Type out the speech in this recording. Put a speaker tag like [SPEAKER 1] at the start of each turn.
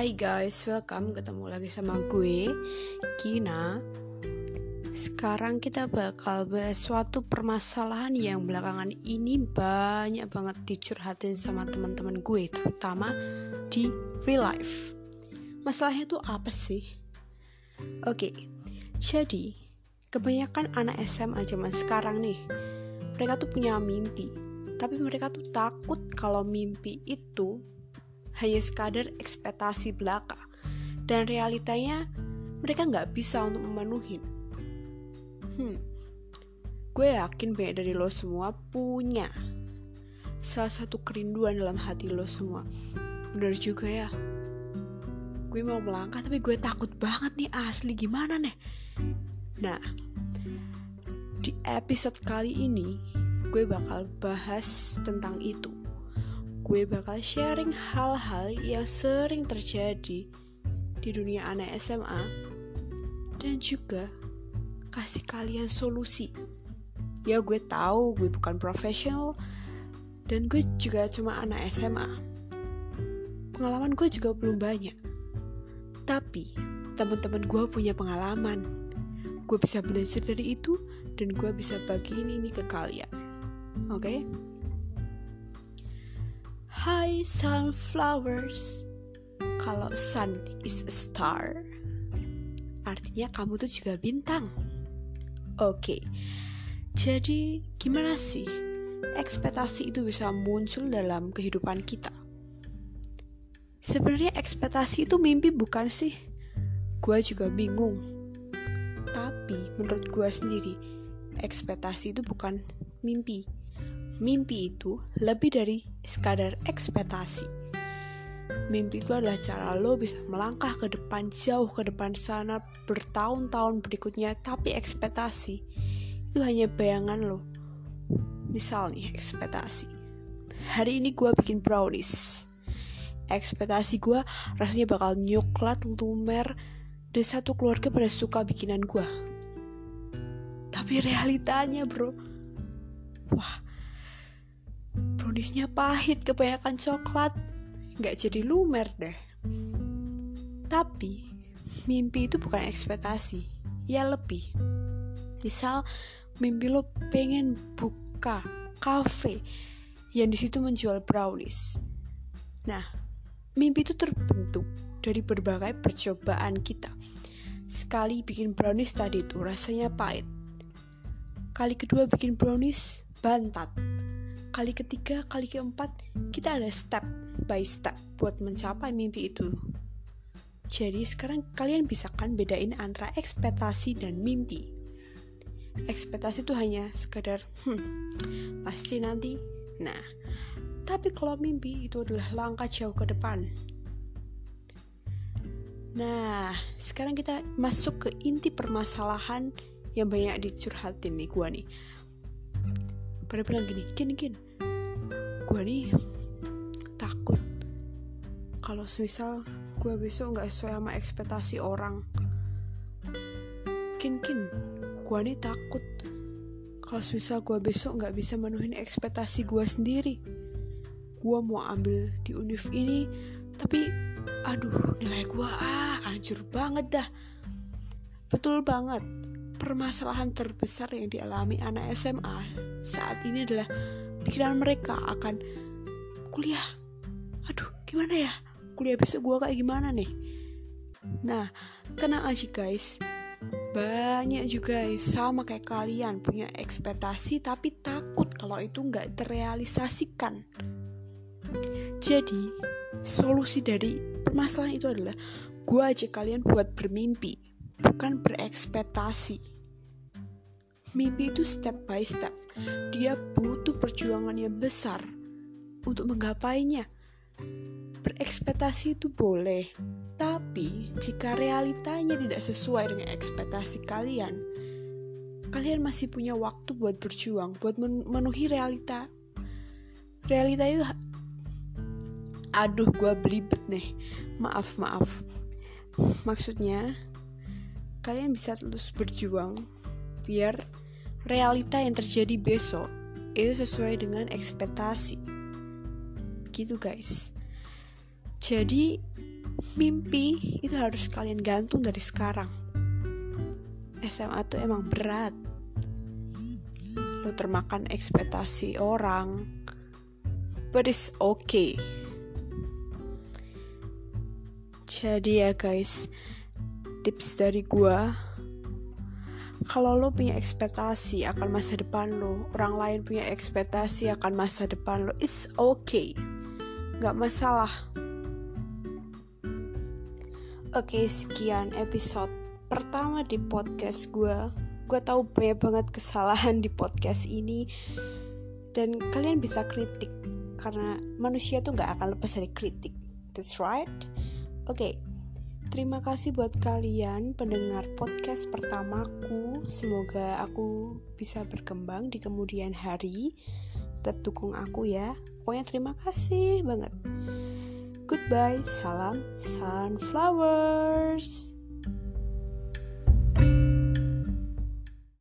[SPEAKER 1] Hai guys, welcome. Ketemu lagi sama gue Kina. Sekarang kita bakal bahas suatu permasalahan yang belakangan ini banyak banget dicurhatin sama teman-teman gue Terutama di real life. Masalahnya tuh apa sih? Oke, jadi kebanyakan anak SMA zaman sekarang nih Mereka tuh punya mimpi. Tapi mereka tuh takut kalau mimpi itu hanya sekadar ekspektasi belaka dan realitanya mereka nggak bisa untuk memenuhi. Hmm, gue yakin banyak dari lo semua punya salah satu kerinduan dalam hati lo semua. Bener juga ya. Gue mau melangkah tapi gue takut banget nih asli gimana nih. Nah, di episode kali ini gue bakal bahas tentang itu gue bakal sharing hal-hal yang sering terjadi di dunia anak SMA dan juga kasih kalian solusi. Ya gue tahu gue bukan profesional dan gue juga cuma anak SMA. Pengalaman gue juga belum banyak. Tapi teman-teman gue punya pengalaman. Gue bisa belajar dari itu dan gue bisa bagi ini ke kalian. Oke? Okay? Hai sunflowers. Kalau sun is a star Artinya kamu tuh juga bintang. Oke Jadi gimana sih Ekspektasi itu bisa muncul dalam kehidupan kita? Sebenarnya ekspektasi itu mimpi bukan sih? Gue juga bingung. Tapi menurut gue sendiri Ekspektasi itu bukan mimpi. Mimpi itu lebih dari sekadar ekspektasi. Mimpi itu adalah cara lo bisa melangkah ke depan jauh ke depan sana bertahun-tahun berikutnya tapi ekspektasi itu hanya bayangan lo. Misal nih ekspektasi. Hari ini gue bikin brownies. Ekspektasi gue rasanya bakal nyoklat, lumer, dan satu keluarga pada suka bikinan gue. Tapi realitanya bro, wah browniesnya pahit kebanyakan coklat. Nggak jadi lumer deh. Tapi mimpi itu bukan ekspektasi ya lebih. Misal mimpi lo pengen buka cafe yang di situ menjual brownies. Nah mimpi itu terbentuk dari berbagai percobaan kita. Sekali bikin brownies tadi itu rasanya pahit. Kali kedua bikin brownies bantat kali ketiga, kali keempat, kita ada step by step buat mencapai mimpi itu. Jadi sekarang kalian bisa kan bedain antara ekspektasi dan mimpi. Ekspektasi itu hanya sekadar, hmm, pasti nanti. Nah, tapi kalau mimpi itu adalah langkah jauh ke depan. Nah, sekarang kita masuk ke inti permasalahan yang banyak dicurhatin nih gua nih pada bilang gini gini gini gue nih takut kalau semisal gue besok nggak sesuai sama ekspektasi orang. Kin kin gue nih takut kalau semisal gue besok nggak bisa menuhin ekspektasi gue sendiri. Gue mau ambil di univ ini tapi aduh nilai gue ah hancur banget dah. Betul banget permasalahan terbesar yang dialami anak SMA saat ini adalah pikiran mereka akan kuliah. Aduh, gimana ya? Kuliah besok gue kayak gimana nih? Nah, tenang aja guys. Banyak juga sama kayak kalian punya ekspektasi tapi takut kalau itu nggak terrealisasikan. Jadi, solusi dari permasalahan itu adalah gue aja kalian buat bermimpi bukan berekspektasi. Mimpi itu step by step. Dia butuh perjuangan yang besar untuk menggapainya. Berekspektasi itu boleh, tapi jika realitanya tidak sesuai dengan ekspektasi kalian, kalian masih punya waktu buat berjuang, buat memenuhi realita. Realita itu aduh gue belibet nih maaf maaf maksudnya kalian bisa terus berjuang biar realita yang terjadi besok itu sesuai dengan ekspektasi. Gitu guys. Jadi mimpi itu harus kalian gantung dari sekarang. SMA tuh emang berat. Lo termakan ekspektasi orang but it's okay. Jadi ya guys tips dari gua kalau lo punya ekspektasi akan masa depan lo orang lain punya ekspektasi akan masa depan lo it's okay. Nggak masalah. Oke sekian episode pertama di podcast gue gue tahu banyak banget kesalahan di podcast ini dan kalian bisa kritik karena manusia tuh nggak akan lepas dari kritik. That's right? Oke okay. Terima kasih buat kalian pendengar podcast pertamaku. Semoga aku bisa berkembang di kemudian hari. Tetap dukung aku ya. Pokoknya terima kasih banget. Goodbye, salam sunflowers.